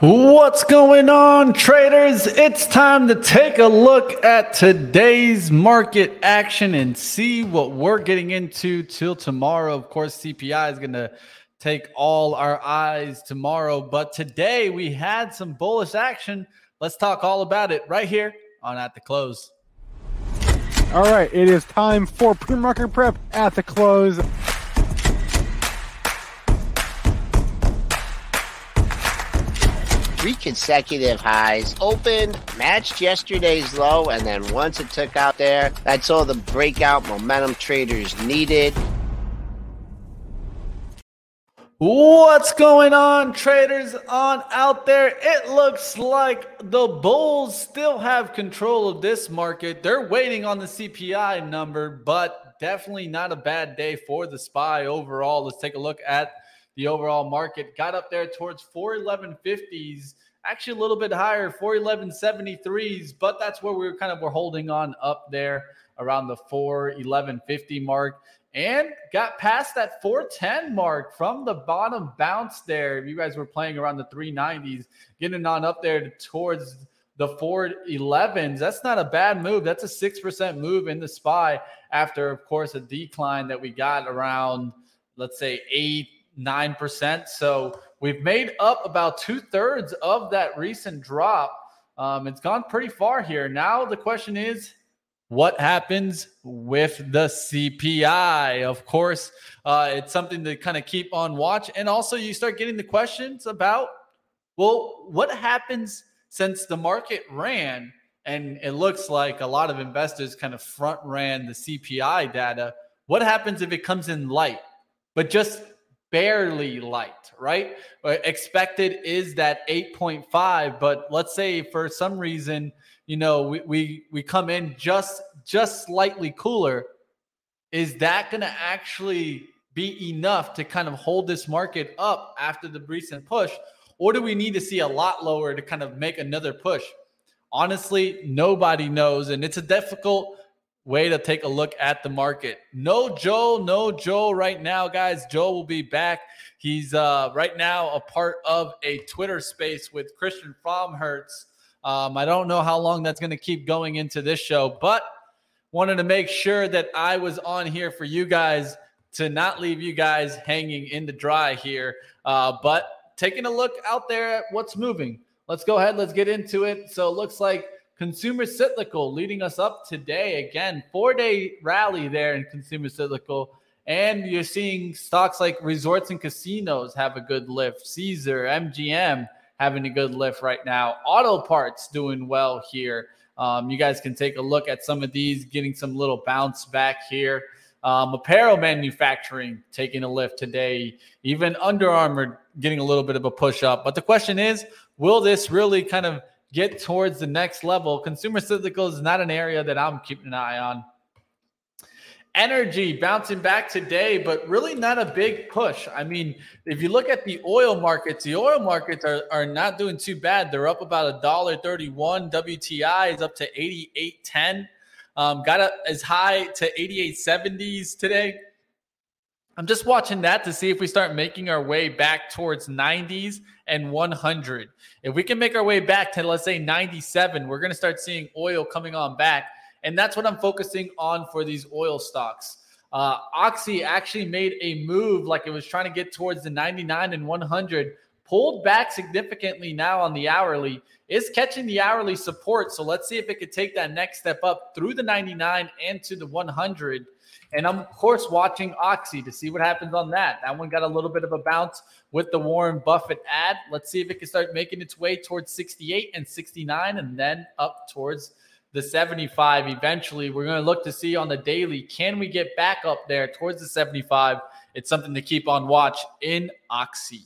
What's going on, traders? It's time to take a look at today's market action and see what we're getting into till tomorrow. Of course, CPI is going to take all our eyes tomorrow, but today we had some bullish action. Let's talk all about it right here on At the Close. All right, it is time for pre-market prep at the close. Three consecutive highs, opened, matched yesterday's low, and then once it took out there, that's all the breakout momentum traders needed. What's going on, traders on out there? It looks like the bulls still have control of this market. They're waiting on the CPI number, but definitely not a bad day for the SPY overall. Let's take a look at the overall market. Got up there towards 411.50s, actually a little bit higher, 411.73s, but that's where we were kind of we're holding on up there around the 411.50 mark and got past that 410 mark from the bottom bounce there. If you guys were playing around the 390s, getting on up there towards the 411s, that's not a bad move. That's a 6% move in the SPY after, of course, a decline that we got around, let's say, 8 9%. So we've made up about two thirds of that recent drop. Um, it's gone pretty far here. Now the question is, what happens with the CPI? Of course, uh, it's something to kind of keep on watch. And also, you start getting the questions about, well, what happens since the market ran? And it looks like a lot of investors kind of front ran the CPI data. What happens if it comes in light, but just barely light, right? Expected is that 8.5, but let's say for some reason, you know, we we, we come in just just slightly cooler. Is that going to actually be enough to kind of hold this market up after the recent push? Or do we need to see a lot lower to kind of make another push? Honestly, nobody knows. And it's a difficult way to take a look at the market. No Joe, no Joe right now, guys. Joe will be back. He's uh, right now a part of a Twitter space with Christian Fromhertz. Um, I don't know how long that's going to keep going into this show, but wanted to make sure that I was on here for you guys to not leave you guys hanging in the dry here. Uh, but taking a look out there at what's moving. Let's go ahead. Let's get into it. So it looks like Consumer Cyclical leading us up today. Again, four day rally there in Consumer Cyclical. And you're seeing stocks like resorts and casinos have a good lift. Caesar, MGM having a good lift right now. Auto parts doing well here. Um, you guys can take a look at some of these, getting some little bounce back here. Um, apparel manufacturing taking a lift today. Even Under Armour getting a little bit of a push up. But the question is, will this really kind of get towards the next level. Consumer cyclical is not an area that I'm keeping an eye on. Energy bouncing back today, but really not a big push. I mean, if you look at the oil markets, the oil markets are, are not doing too bad. They're up about a dollar thirty-one. WTI is up to eighty-eight ten. Um, got up as high to eighty-eight seventies today. I'm just watching that to see if we start making our way back towards 90s and 100. If we can make our way back to, let's say, 97, we're going to start seeing oil coming on back. And that's what I'm focusing on for these oil stocks. Uh, Oxy actually made a move like it was trying to get towards the 99 and 100, pulled back significantly now on the hourly, is catching the hourly support. So let's see if it could take that next step up through the 99 and to the 100. And I'm, of course, watching Oxy to see what happens on that. That one got a little bit of a bounce with the Warren Buffett add. Let's see if it can start making its way towards 68 and 69 and then up towards the 75 eventually. We're going to look to see on the daily can we get back up there towards the 75? It's something to keep on watch in Oxy.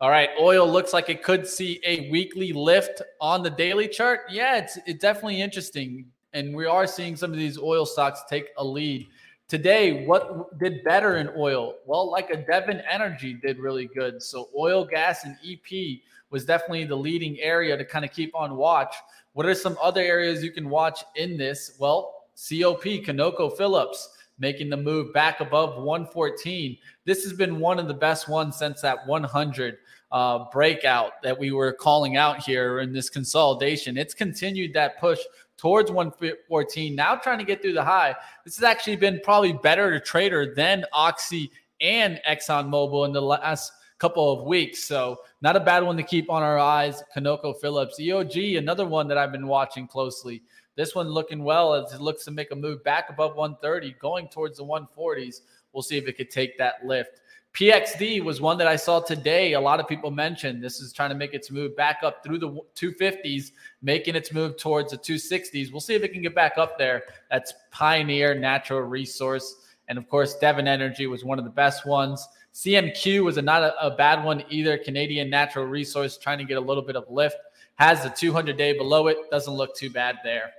All right, oil looks like it could see a weekly lift on the daily chart. Yeah, it's it's definitely interesting, and we are seeing some of these oil stocks take a lead today. What did better in oil? Well, like a Devon Energy did really good. So oil, gas, and EP was definitely the leading area to kind of keep on watch. What are some other areas you can watch in this? Well, COP, ConocoPhillips making the move back above 114. This has been one of the best ones since that 100 uh, breakout that we were calling out here in this consolidation. It's continued that push towards 114, now trying to get through the high. This has actually been probably better to trader than Oxy and ExxonMobil in the last couple of weeks. So not a bad one to keep on our eyes. ConocoPhillips, EOG, another one that I've been watching closely. This one looking well as it looks to make a move back above 130, going towards the 140s. We'll see if it could take that lift. PXD was one that I saw today. A lot of people mentioned this is trying to make its move back up through the 250s, making its move towards the 260s. We'll see if it can get back up there. That's Pioneer Natural Resource. And of course, Devon Energy was one of the best ones. CNQ was a, not a, a bad one either. Canadian Natural Resource trying to get a little bit of lift. Has the 200 day below it. Doesn't look too bad there.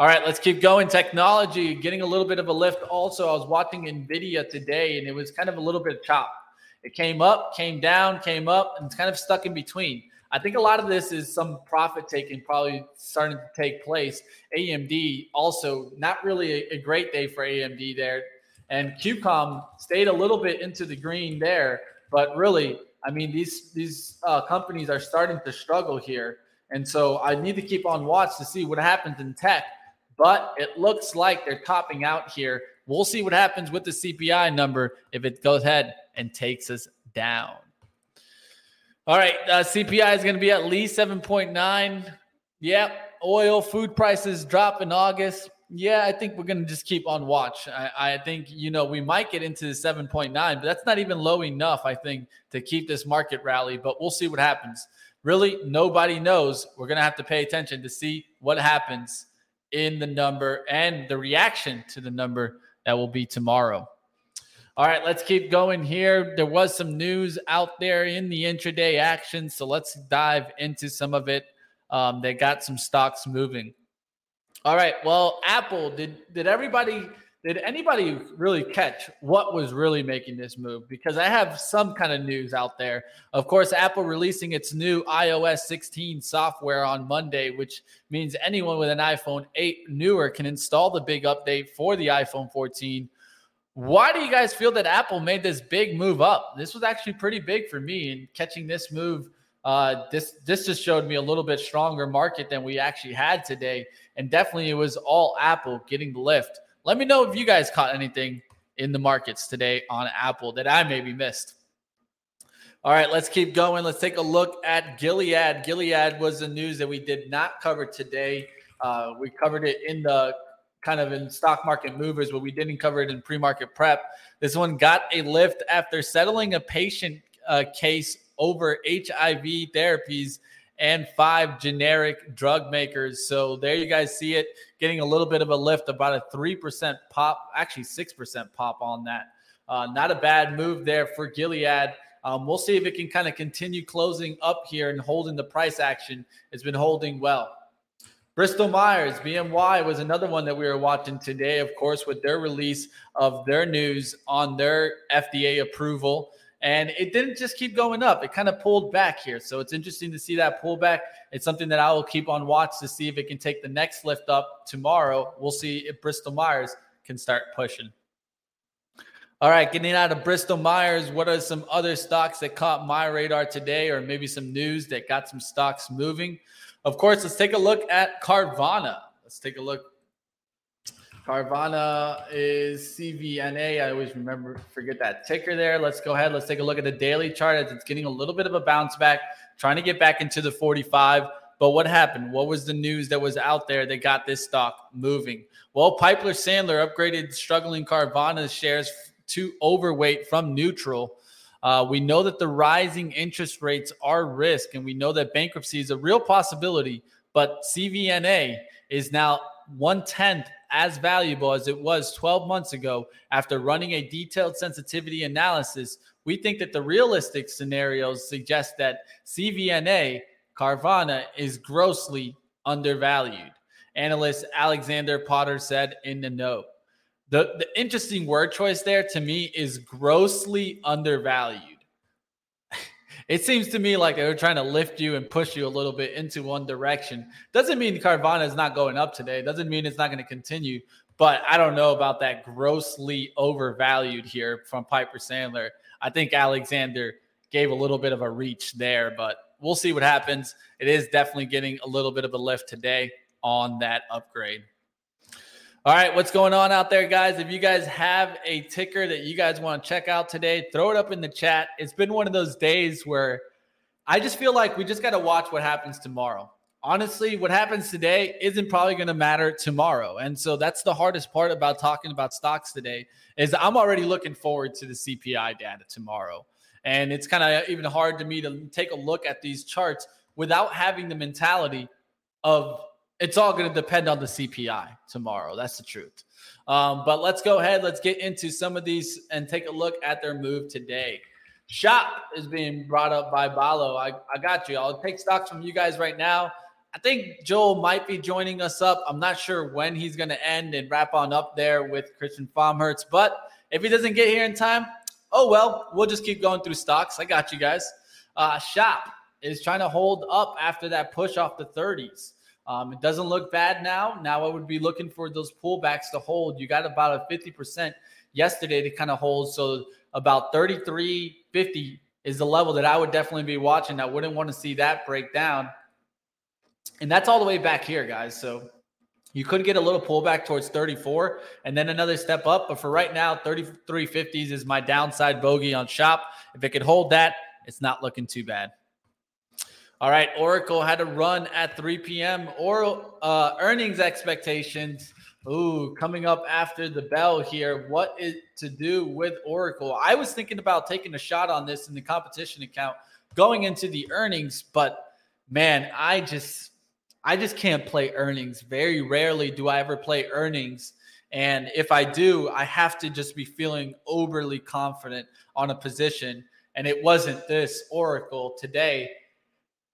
All right, let's keep going. Technology getting a little bit of a lift. Also, I was watching NVIDIA today and it was kind of a little bit chop. It came up, came down, came up, and it's kind of stuck in between. I think a lot of this is some profit taking probably starting to take place. AMD also not really a, a great day for AMD there. And QCOM stayed a little bit into the green there, but really, I mean, these these uh, companies are starting to struggle here, and so I need to keep on watch to see what happens in tech. But it looks like they're topping out here. We'll see what happens with the CPI number if it goes ahead and takes us down. All right, uh, CPI is going to be at least 7.9. Yep, oil, food prices drop in August. Yeah, I think we're going to just keep on watch. I, I, think, you know, we might get into the 7.9, but that's not even low enough, I think, to keep this market rally. But we'll see what happens. Really, nobody knows. We're going to have to pay attention to see what happens in the number and the reaction to the number that will be tomorrow. All right, let's keep going here. There was some news out there in the intraday action. So let's dive into some of it. Um, they got some stocks moving. All right. Well, Apple did did everybody did anybody really catch what was really making this move? Because I have some kind of news out there. Of course, Apple releasing its new iOS 16 software on Monday, which means anyone with an iPhone 8 newer can install the big update for the iPhone 14. Why do you guys feel that Apple made this big move up? This was actually pretty big for me, and catching this move uh, this this just showed me a little bit stronger market than we actually had today, and definitely it was all Apple getting the lift. Let me know if you guys caught anything in the markets today on Apple that I maybe missed. All right, let's keep going. Let's take a look at Gilead. Gilead was the news that we did not cover today. Uh, we covered it in the kind of in stock market movers, but we didn't cover it in pre market prep. This one got a lift after settling a patient uh, case over HIV therapies and five generic drug makers. So there you guys see it getting a little bit of a lift, about a 3% pop, actually 6% pop on that. Uh, not a bad move there for Gilead. Um, we'll see if it can kind of continue closing up here and holding the price action. It's been holding well. Bristol Myers, BMY was another one that we were watching today, of course, with their release of their news on their FDA approval. And it didn't just keep going up, it kind of pulled back here. So it's interesting to see that pullback. It's something that I will keep on watch to see if it can take the next lift up tomorrow. We'll see if Bristol Myers can start pushing. All right, getting out of Bristol Myers, what are some other stocks that caught my radar today, or maybe some news that got some stocks moving? Of course, let's take a look at Carvana. Let's take a look. Carvana is CVNA. I always remember, forget that ticker there. Let's go ahead. Let's take a look at the daily chart it's getting a little bit of a bounce back, trying to get back into the 45. But what happened? What was the news that was out there that got this stock moving? Well, Piper Sandler upgraded struggling Carvana shares to overweight from neutral. Uh, we know that the rising interest rates are risk, and we know that bankruptcy is a real possibility. But CVNA is now one tenth as valuable as it was 12 months ago after running a detailed sensitivity analysis. We think that the realistic scenarios suggest that CVNA Carvana is grossly undervalued. Analyst Alexander Potter said in the note. The, the interesting word choice there to me is grossly undervalued. It seems to me like they're trying to lift you and push you a little bit into one direction. Doesn't mean Carvana is not going up today. Doesn't mean it's not going to continue. But I don't know about that grossly overvalued here from Piper Sandler. I think Alexander gave a little bit of a reach there, but we'll see what happens. It is definitely getting a little bit of a lift today on that upgrade. All right, what's going on out there, guys? If you guys have a ticker that you guys want to check out today, throw it up in the chat. It's been one of those days where I just feel like we just got to watch what happens tomorrow. Honestly, what happens today isn't probably going to matter tomorrow. And so that's the hardest part about talking about stocks today is I'm already looking forward to the CPI data tomorrow. And it's kind of even hard to me to take a look at these charts without having the mentality of it's all going to depend on the CPI tomorrow. That's the truth. Um, but let's go ahead. Let's get into some of these and take a look at their move today. Shop is being brought up by Balo. I, I got you. I'll take stocks from you guys right now. I think Joel might be joining us up. I'm not sure when he's going to end and wrap on up there with Christian Fromhertz. But if he doesn't get here in time, oh well, we'll just keep going through stocks. I got you guys. Uh, Shop is trying to hold up after that push off the 30s. Um, it doesn't look bad now. Now I would be looking for those pullbacks to hold. You got about a 50% yesterday to kind of hold. So about 33.50 is the level that I would definitely be watching. I wouldn't want to see that break down. And that's all the way back here, guys. So you could get a little pullback towards 34 and then another step up. But for right now, 33.50s is my downside bogey on shop. If it could hold that, it's not looking too bad. All right, Oracle had a run at 3 p.m. Or uh, earnings expectations. Ooh, coming up after the bell here. What is to do with Oracle? I was thinking about taking a shot on this in the competition account going into the earnings, but man, I just I just can't play earnings. Very rarely do I ever play earnings. And if I do, I have to just be feeling overly confident on a position. And it wasn't this Oracle today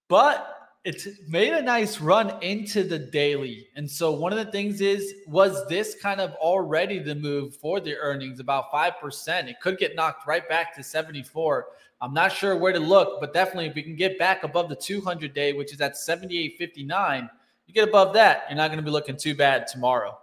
but it's made a nice run into the daily. And so one of the things is was this kind of already the move for the earnings about 5%. It could get knocked right back to 74. I'm not sure where to look, but definitely if we can get back above the 200 day, which is at 78.59, you get above that, you're not going to be looking too bad tomorrow.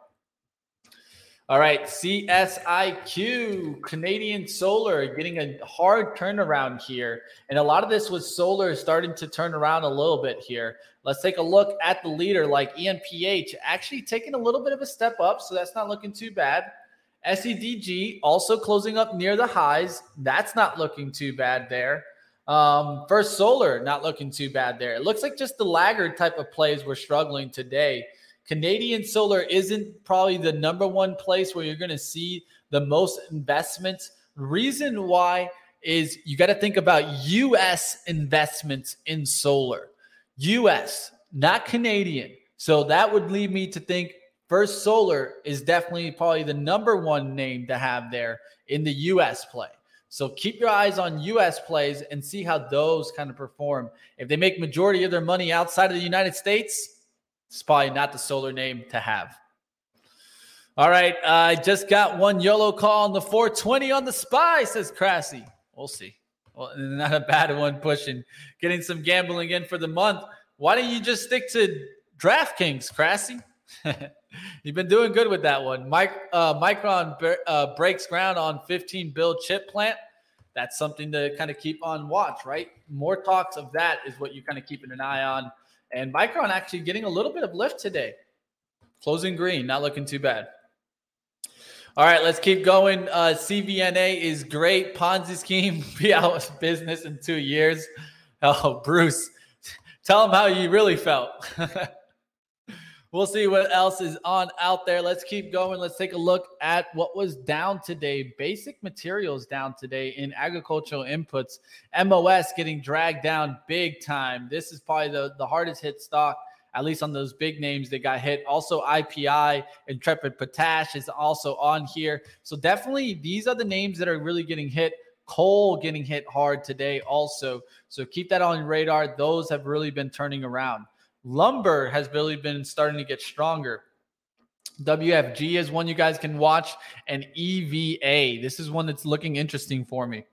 All right, CSIQ, Canadian Solar, getting a hard turnaround here. And a lot of this was solar starting to turn around a little bit here. Let's take a look at the leader like ENPH, actually taking a little bit of a step up. So that's not looking too bad. SEDG also closing up near the highs. That's not looking too bad there. Um, First Solar, not looking too bad there. It looks like just the laggard type of plays were struggling today. Canadian solar isn't probably the number one place where you're going to see the most investments. Reason why is you got to think about US investments in solar. US, not Canadian. So that would lead me to think First Solar is definitely probably the number one name to have there in the US play. So keep your eyes on US plays and see how those kind of perform. If they make majority of their money outside of the United States, It's probably not the solar name to have. All right, I uh, just got one YOLO call on the 420 on the spy, says Crassy. We'll see. Well, not a bad one pushing, getting some gambling in for the month. Why don't you just stick to DraftKings, Crassy? You've been doing good with that one. Mike, uh, Micron uh, breaks ground on 15 bill chip plant. That's something to kind of keep on watch, right? More talks of that is what you're kind of keeping an eye on. And Micron actually getting a little bit of lift today. Closing green, not looking too bad. All right, let's keep going. Uh, CVNA is great. Ponzi scheme be out of business in two years. Oh, Bruce, tell them how you really felt. we'll see what else is on out there. Let's keep going. Let's take a look at what was down today. Basic materials down today in agricultural inputs. MOS getting dragged down big time. This is probably the, the hardest hit stock at least on those big names that got hit. Also, IPI, Intrepid Potash is also on here. So, definitely, these are the names that are really getting hit. Coal getting hit hard today, also. So, keep that on your radar. Those have really been turning around. Lumber has really been starting to get stronger. WFG is one you guys can watch, and EVA. This is one that's looking interesting for me.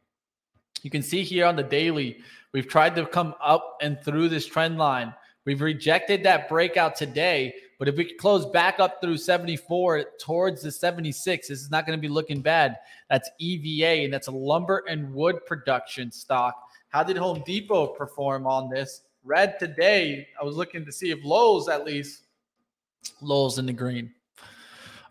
You can see here on the daily, we've tried to come up and through this trend line. We've rejected that breakout today, but if we close back up through 74 towards the 76, this is not going to be looking bad. That's EVA, and that's a lumber and wood production stock. How did Home Depot perform on this? Red today. I was looking to see if Lowe's at least Lowe's in the green.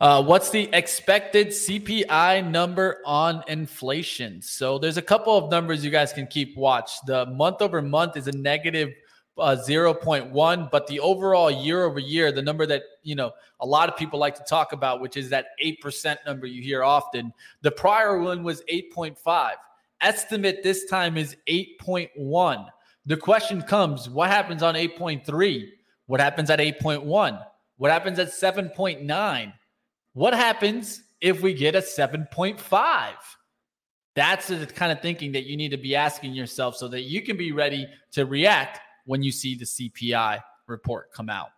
Uh, what's the expected CPI number on inflation? So there's a couple of numbers you guys can keep watch. The month over month is a negative uh, 0.1, but the overall year over year, the number that you know a lot of people like to talk about, which is that 8% number you hear often. The prior one was 8.5. Estimate this time is 8.1. The question comes, what happens on 8.3? What happens at 8.1? What happens at 7.9? What happens if we get a 7.5? That's the kind of thinking that you need to be asking yourself so that you can be ready to react when you see the CPI report come out.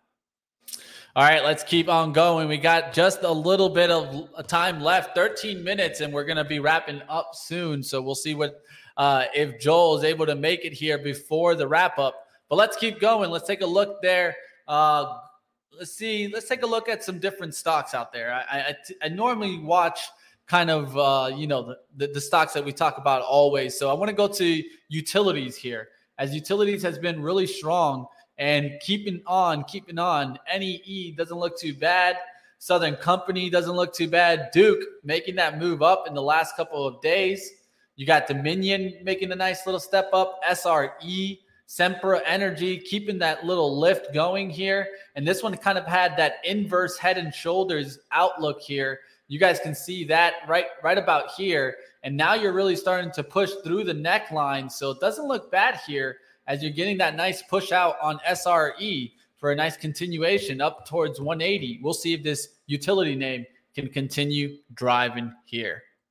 All right, let's keep on going. We got just a little bit of time left 13 minutes, and we're going to be wrapping up soon. So we'll see what uh, if Joel is able to make it here before the wrap up. But let's keep going. Let's take a look there. Uh, let's see. Let's take a look at some different stocks out there. I, I, I normally watch kind of uh, you know the, the, the stocks that we talk about always. So I want to go to utilities here as utilities has been really strong and keeping on, keeping on. NEE doesn't look too bad. Southern Company doesn't look too bad. Duke making that move up in the last couple of days. You got Dominion making a nice little step up. SRE, Sempra Energy keeping that little lift going here. And this one kind of had that inverse head and shoulders outlook here. You guys can see that right right about here. And now you're really starting to push through the neckline. So it doesn't look bad here as you're getting that nice push out on SRE for a nice continuation up towards 180. We'll see if this utility name can continue driving here.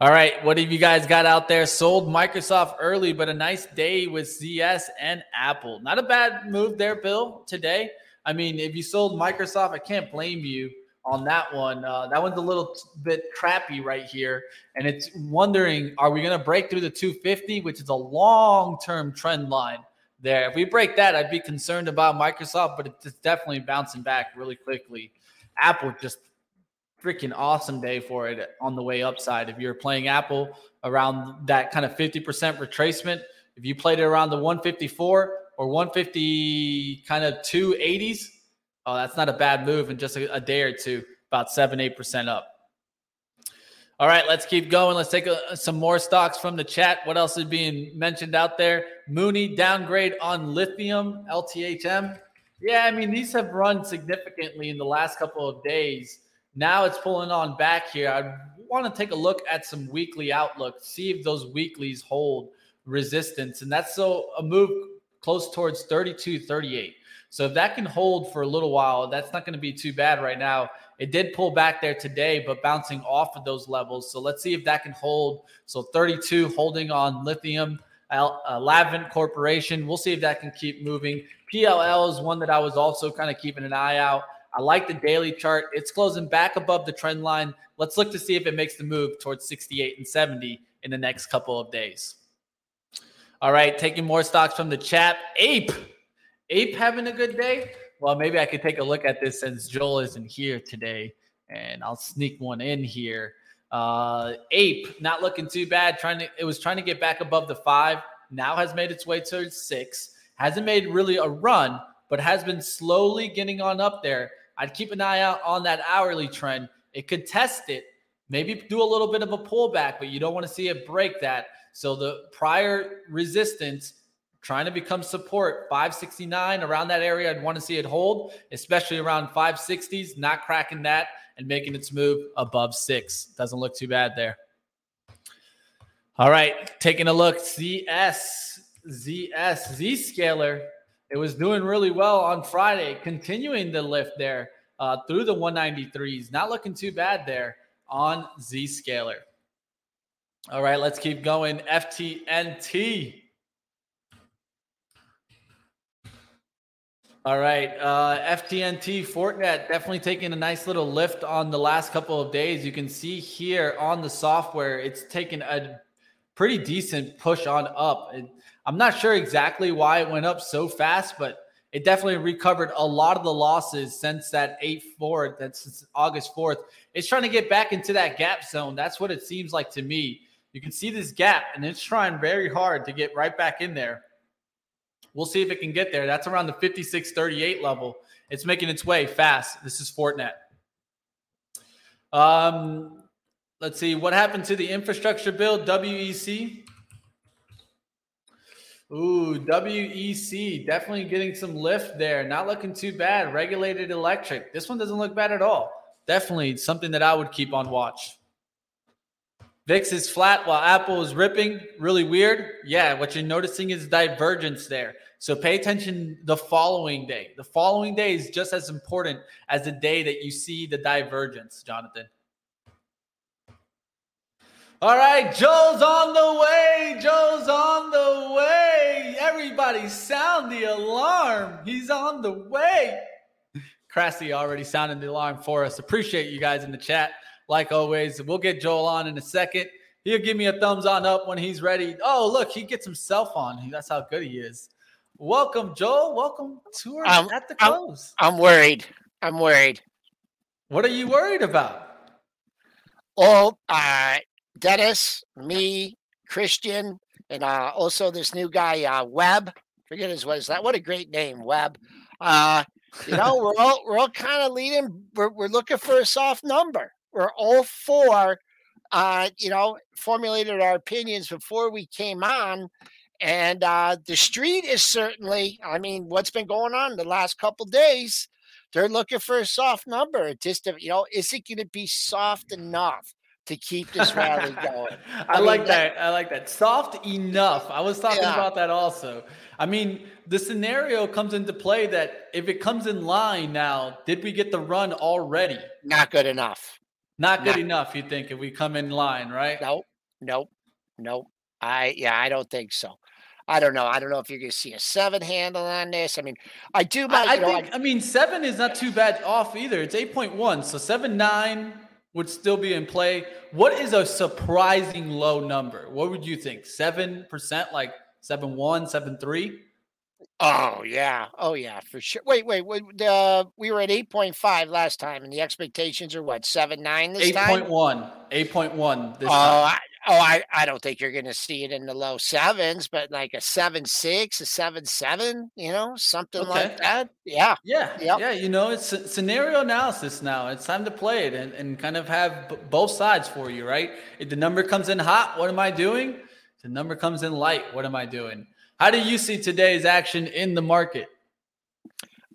All right, what have you guys got out there? Sold Microsoft early, but a nice day with ZS and Apple. Not a bad move there, Bill, today. I mean, if you sold Microsoft, I can't blame you on that one. Uh, that one's a little bit crappy right here. And it's wondering, are we going to break through the 250, which is a long term trend line there? If we break that, I'd be concerned about Microsoft, but it's definitely bouncing back really quickly. Apple just freaking awesome day for it on the way upside. If you're playing Apple around that kind of 50% retracement, if you played it around the 154 or 150 kind of 280s, oh, that's not a bad move in just a, a day or two, about 7 8% up. All right, let's keep going. Let's take a, some more stocks from the chat. What else is being mentioned out there? Mooney downgrade on lithium, LTHM. Yeah, I mean, these have run significantly in the last couple of days. Now it's pulling on back here. I want to take a look at some weekly outlook, see if those weeklies hold resistance. And that's so a move close towards 32, 38. So if that can hold for a little while, that's not going to be too bad right now. It did pull back there today, but bouncing off of those levels. So let's see if that can hold. So 32 holding on lithium, uh, Livent Corporation. We'll see if that can keep moving. PLL is one that I was also kind of keeping an eye out. I like the daily chart. It's closing back above the trend line. Let's look to see if it makes the move towards 68 and 70 in the next couple of days. All right, taking more stocks from the chat. Ape. Ape having a good day? Well, maybe I could take a look at this since Joel isn't here today, and I'll sneak one in here. Uh, Ape not looking too bad. Trying to it was trying to get back above the five. Now has made its way towards six. Hasn't made really a run, but has been slowly getting on up there. I'd keep an eye out on that hourly trend. It could test it, maybe do a little bit of a pullback, but you don't want to see it break that. So the prior resistance trying to become support 569 around that area i'd want to see it hold especially around 560s not cracking that and making its move above six doesn't look too bad there all right taking a look zs zs zscaler it was doing really well on friday continuing the lift there uh, through the 193s not looking too bad there on zscaler all right let's keep going ftnt All right. Uh, FTNT Fortinet definitely taking a nice little lift on the last couple of days. You can see here on the software, it's taken a pretty decent push on up. It, I'm not sure exactly why it went up so fast, but it definitely recovered a lot of the losses since that 8 4, that's August 4th. It's trying to get back into that gap zone. That's what it seems like to me. You can see this gap, and it's trying very hard to get right back in there. We'll see if it can get there. That's around the 56 38 level. It's making its way fast. This is Fortinet. Um, let's see what happened to the infrastructure bill, WEC. Ooh, WEC definitely getting some lift there. Not looking too bad. Regulated electric. This one doesn't look bad at all. Definitely something that I would keep on watch. VIX is flat while Apple is ripping. Really weird. Yeah, what you're noticing is divergence there. So pay attention the following day. The following day is just as important as the day that you see the divergence, Jonathan. All right, Joe's on the way. Joe's on the way. Everybody sound the alarm. He's on the way. Crassy already sounded the alarm for us. Appreciate you guys in the chat. Like always, we'll get Joel on in a second. He'll give me a thumbs on up when he's ready. Oh, look, he gets himself on. That's how good he is. Welcome, Joel. Welcome to our um, at the close. I'm, I'm worried. I'm worried. What are you worried about? all uh, Dennis, me, Christian, and uh, also this new guy uh, Webb. Forget his what is that? What a great name, Webb. Uh, you know, we're all we're all kind of leading. We're we're looking for a soft number. We're all four. Uh, you know, formulated our opinions before we came on, and uh, the street is certainly. I mean, what's been going on the last couple days? They're looking for a soft number. Just you know, is it going to be soft enough? To keep this rally going. I, I mean, like that, that. I like that. Soft enough. I was talking yeah. about that also. I mean, the scenario comes into play that if it comes in line now, did we get the run already? Not good enough. Not good Not, enough, you think, if we come in line, right? Nope. Nope. Nope. I yeah, I don't think so. I don't know. I don't know if you're going to see a seven handle on this. I mean, I do. My, I, I think. I, I, mean, seven is not too bad off either. It's eight point one, so seven nine would still be in play. What is a surprising low number? What would you think? Seven percent, like seven one, seven three. Oh yeah, oh yeah, for sure. Wait, wait, wait uh, we were at eight point five last time, and the expectations are what seven nine this 8. time. 8.1. 8.1 this oh, time. Oh, I, I don't think you're going to see it in the low sevens, but like a seven six, a seven seven, you know, something okay. like that. Yeah, yeah, yep. yeah. You know, it's scenario analysis now. It's time to play it and, and kind of have b- both sides for you, right? If the number comes in hot, what am I doing? If the number comes in light, what am I doing? How do you see today's action in the market?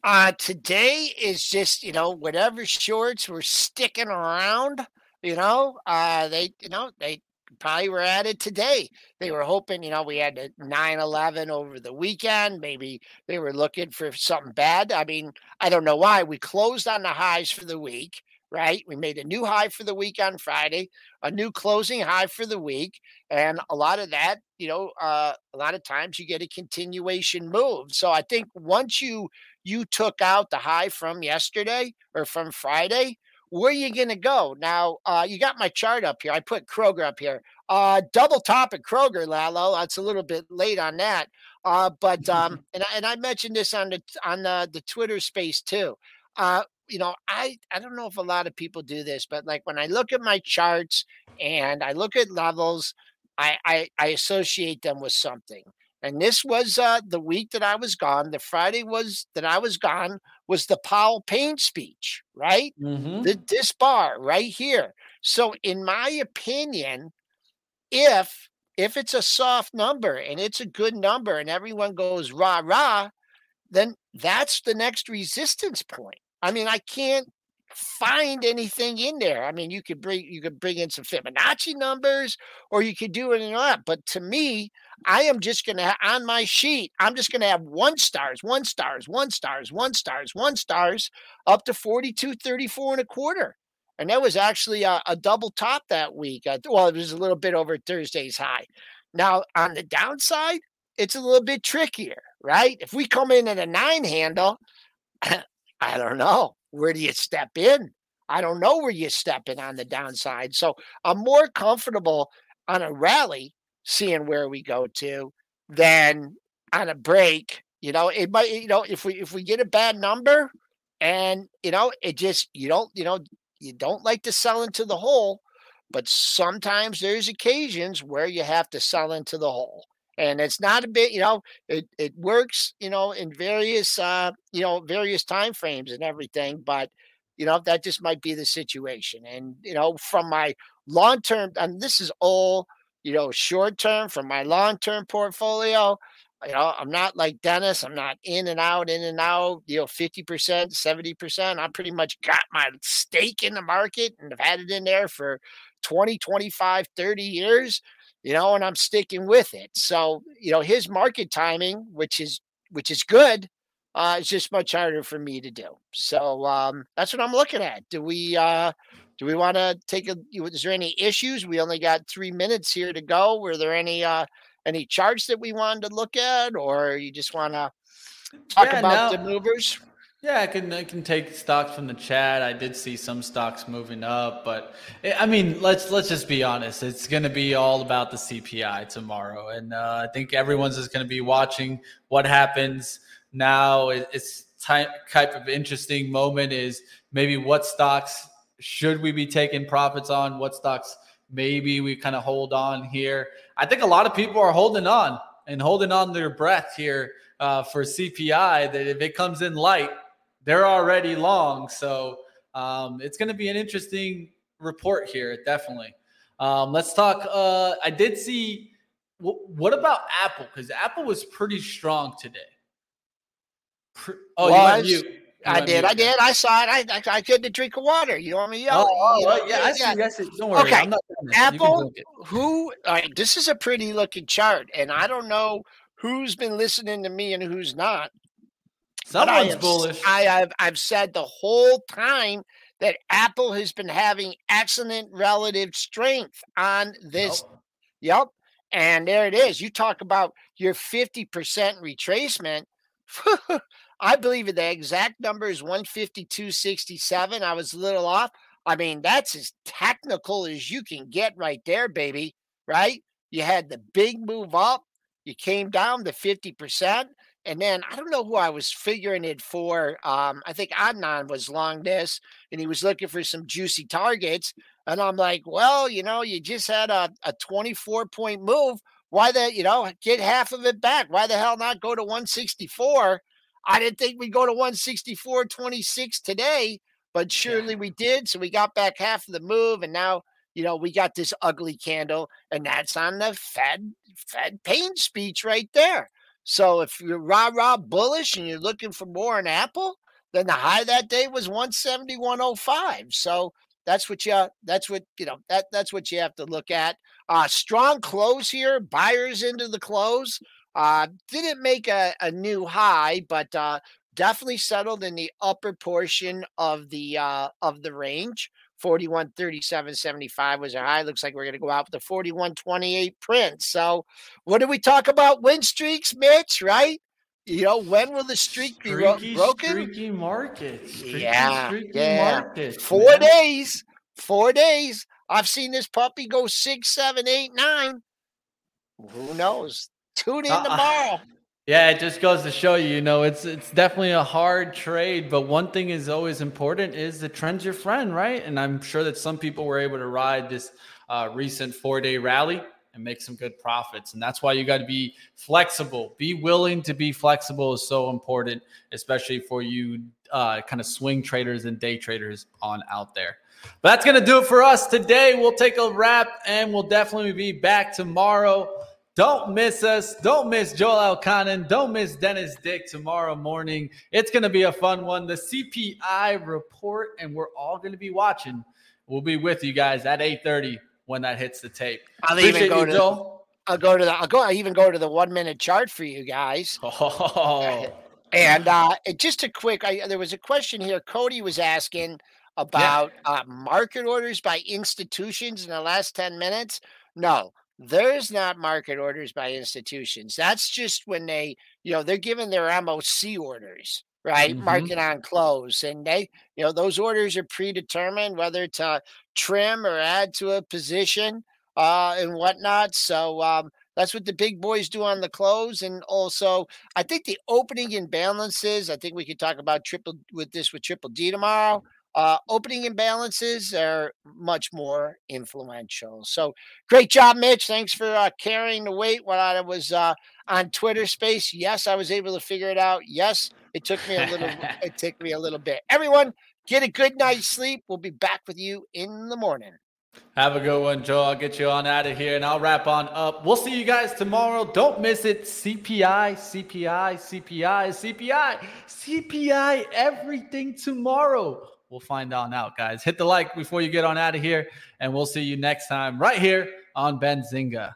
Uh, today is just you know whatever shorts were sticking around. You know, uh, they you know they probably were at it today. They were hoping, you know, we had a 9 11 over the weekend. Maybe they were looking for something bad. I mean, I don't know why. We closed on the highs for the week, right? We made a new high for the week on Friday, a new closing high for the week. And a lot of that, you know, uh, a lot of times you get a continuation move. So I think once you you took out the high from yesterday or from Friday, where are you going to go? Now, uh, you got my chart up here. I put Kroger up here. Uh, double top at Kroger, Lalo. That's a little bit late on that. Uh, but um, and, I, and I mentioned this on the on the, the Twitter space too. Uh, you know, I I don't know if a lot of people do this, but like when I look at my charts and I look at levels, I I, I associate them with something. And this was uh, the week that I was gone. The Friday was that I was gone was the Powell pain speech, right? Mm-hmm. The, this bar right here. So, in my opinion, if if it's a soft number and it's a good number and everyone goes rah rah, then that's the next resistance point. I mean, I can't find anything in there. I mean, you could bring you could bring in some Fibonacci numbers, or you could do it in that. But to me, I am just gonna on my sheet. I'm just gonna have one stars, one stars, one stars, one stars, one stars, up to 42, 34 and a quarter. And that was actually a, a double top that week. Uh, well, it was a little bit over Thursday's high. Now on the downside, it's a little bit trickier, right? If we come in at a nine handle, I don't know where do you step in? I don't know where you step in on the downside. So I'm more comfortable on a rally seeing where we go to than on a break. You know, it might, you know, if we if we get a bad number and you know, it just you don't, you know, you don't like to sell into the hole, but sometimes there's occasions where you have to sell into the hole and it's not a bit you know it, it works you know in various uh you know various time frames and everything but you know that just might be the situation and you know from my long term and this is all you know short term from my long term portfolio you know i'm not like dennis i'm not in and out in and out you know 50% 70% i pretty much got my stake in the market and I've had it in there for 20 25 30 years you know, and I'm sticking with it. So, you know, his market timing, which is which is good, uh, is just much harder for me to do. So um, that's what I'm looking at. Do we uh, do we want to take a? Is there any issues? We only got three minutes here to go. Were there any uh, any charts that we wanted to look at, or you just want to talk yeah, about no. the movers? Yeah, I can I can take stocks from the chat. I did see some stocks moving up, but eh, I mean, let's let's just be honest. It's going to be all about the CPI tomorrow, and uh, I think everyone's just going to be watching what happens now. It's type type of interesting moment is maybe what stocks should we be taking profits on? What stocks maybe we kind of hold on here? I think a lot of people are holding on and holding on their breath here uh, for CPI. That if it comes in light, they're already long. So um, it's going to be an interesting report here, definitely. Um, let's talk. Uh, I did see. W- what about Apple? Because Apple was pretty strong today. Pre- oh, you I did. I did. I saw it. I, I, I couldn't drink of water. You want me? Oh, oh, oh yeah. I see. Yeah. I see. Don't worry. Okay. Apple. Who? All right. This is a pretty looking chart, and I don't know who's been listening to me and who's not. Someone's I have, bullish. I have I've said the whole time that Apple has been having excellent relative strength on this. Yep. yep. And there it is. You talk about your 50% retracement. I believe the exact number is 152.67. I was a little off. I mean, that's as technical as you can get right there, baby. Right? You had the big move up, you came down to 50%. And then I don't know who I was figuring it for. Um, I think Adnan was long this and he was looking for some juicy targets. And I'm like, well, you know, you just had a, a 24 point move. Why the, you know, get half of it back? Why the hell not go to 164? I didn't think we'd go to 164 26 today, but surely yeah. we did. So we got back half of the move. And now, you know, we got this ugly candle, and that's on the Fed Fed pain speech right there. So if you're rah rah bullish and you're looking for more in Apple, then the high that day was 171.05. So that's what you that's what you know that that's what you have to look at. Uh strong close here, buyers into the close. Uh didn't make a, a new high, but uh definitely settled in the upper portion of the uh of the range. 41 37 75 was our high. Looks like we're going to go out with the 41 28 print. So, what do we talk about? Win streaks, Mitch, right? You know, when will the streak be streaky, broken? Streaky market. Streaky, yeah. Streaky yeah. Market, Four man. days. Four days. I've seen this puppy go six, seven, eight, nine. Who knows? Tune in uh, tomorrow. Yeah, it just goes to show you, you know, it's it's definitely a hard trade, but one thing is always important is the trend's your friend, right? And I'm sure that some people were able to ride this uh, recent four day rally and make some good profits, and that's why you got to be flexible. Be willing to be flexible is so important, especially for you uh, kind of swing traders and day traders on out there. But that's gonna do it for us today. We'll take a wrap, and we'll definitely be back tomorrow. Don't miss us. Don't miss Joel Elconin. Don't miss Dennis Dick tomorrow morning. It's going to be a fun one. The CPI report, and we're all going to be watching. We'll be with you guys at 8:30 when that hits the tape. I'll Appreciate even go you, to. Joel. I'll go to the. I'll go. I even go to the one minute chart for you guys. Oh. And uh, just a quick. I, there was a question here. Cody was asking about yeah. uh, market orders by institutions in the last 10 minutes. No, there's not market orders by institutions. That's just when they, you know, they're given their MOC orders, right? Mm-hmm. Market on close. And they, you know, those orders are predetermined whether to trim or add to a position uh, and whatnot. So um, that's what the big boys do on the close. And also, I think the opening imbalances, I think we could talk about triple with this with Triple D tomorrow. Uh, opening imbalances are much more influential. So great job, Mitch. Thanks for uh, carrying the weight while I was uh, on Twitter space. Yes, I was able to figure it out. Yes, it took me a little it took me a little bit. Everyone, get a good night's sleep. We'll be back with you in the morning. Have a good one, Joe. I'll get you on out of here and I'll wrap on up. We'll see you guys tomorrow. Don't miss it. CPI, CPI, CPI, CPI, CPI, everything tomorrow. We'll find on out, guys. Hit the like before you get on out of here, and we'll see you next time right here on Benzinga.